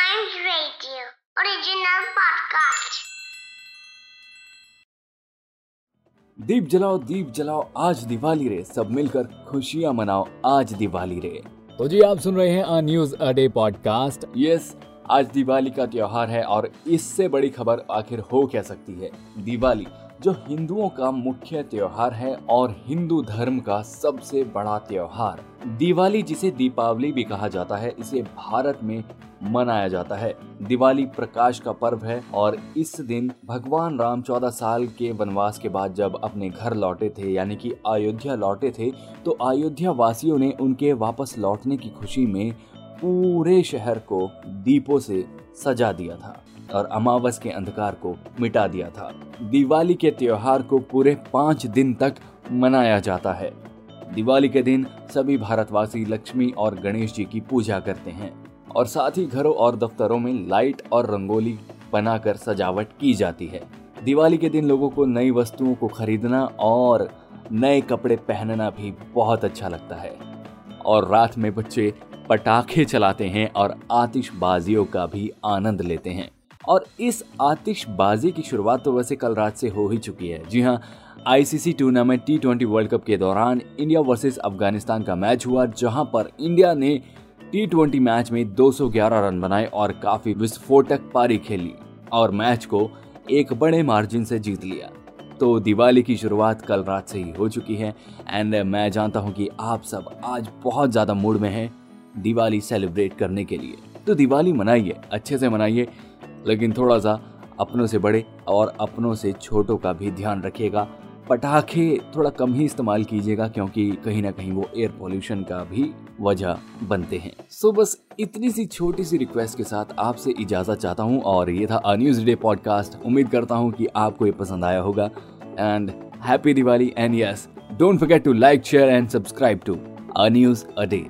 Chimes Radio, original podcast. दीप जलाओ दीप जलाओ आज दिवाली रे। सब मिलकर खुशियाँ मनाओ आज दिवाली रे। तो जी आप सुन रहे हैं a news a day podcast yes आज दिवाली का त्योहार है और इससे बड़ी खबर आखिर हो क्या सकती है? दिवाली, जो हिंदुओं का मुख्य त्योहार है और हिंदू धर्म का सबसे बड़ा त्यौहार। दिवाली जिसे दीपावली भी कहा जाता है, इसे भारत में मनाया जाता है। दिवाली प्रकाश का पर्व है और इस दिन भगवान राम चौदह साल के वनवास के बाद जब अपने घर लौटे थे, यानी कि अयोध्या लौटे थे तो अयोध्या वासियों ने उनके वापस लौटने की खुशी में पूरे शहर को दीपों से सजा दिया था और अमावस के अंधकार को मिटा दिया था। दिवाली के त्योहार को पूरे पाँच दिन तक मनाया जाता है। दिवाली के दिन सभी भारतवासी लक्ष्मी और गणेश जी की पूजा करते हैं और साथ ही घरों और दफ्तरों में लाइट और रंगोली बनाकर सजावट की जाती है। दिवाली के दिन लोगों को नई वस्तुओं को खरीदना और नए कपड़े पहनना भी बहुत अच्छा लगता है। और रात में बच्चे पटाखे चलाते हैं और आतिशबाजियों का भी आनंद लेते हैं। और इस आतिशबाजी की शुरुआत तो वैसे कल रात से हो ही चुकी है। जी हाँ ICC tournament T twenty World Cup के दौरान इंडिया वर्सेस अफ़गानिस्तान का मैच हुआ, जहाँ पर इंडिया ने टी ट्वेंटी मैच में 211 रन बनाए और काफ़ी विस्फोटक पारी खेली और मैच को एक बड़े मार्जिन से जीत लिया। तो दिवाली की शुरुआत कल रात से ही हो चुकी है। एंड मैं जानता हूँ कि आप सब आज बहुत ज़्यादा मूड में हैं। दिवाली सेलिब्रेट करने के लिए। तो दिवाली मनाइए अच्छे से मनाइए लेकिन थोड़ा सा अपनों से बड़े और अपनों से छोटों का भी ध्यान रखिएगा। पटाखे थोड़ा कम ही इस्तेमाल कीजिएगा क्योंकि कहीं ना कहीं वो एयर पोल्यूशन का भी वजह बनते हैं। सो so, बस इतनी सी छोटी सी रिक्वेस्ट के साथ आपसे इजाज़त चाहता हूँ और ये था अ न्यूज़ डे पॉडकास्ट उम्मीद करता हूँ कि आपको ये पसंद आया होगा। And happy Diwali and yes don't forget to like share and subscribe to a news a day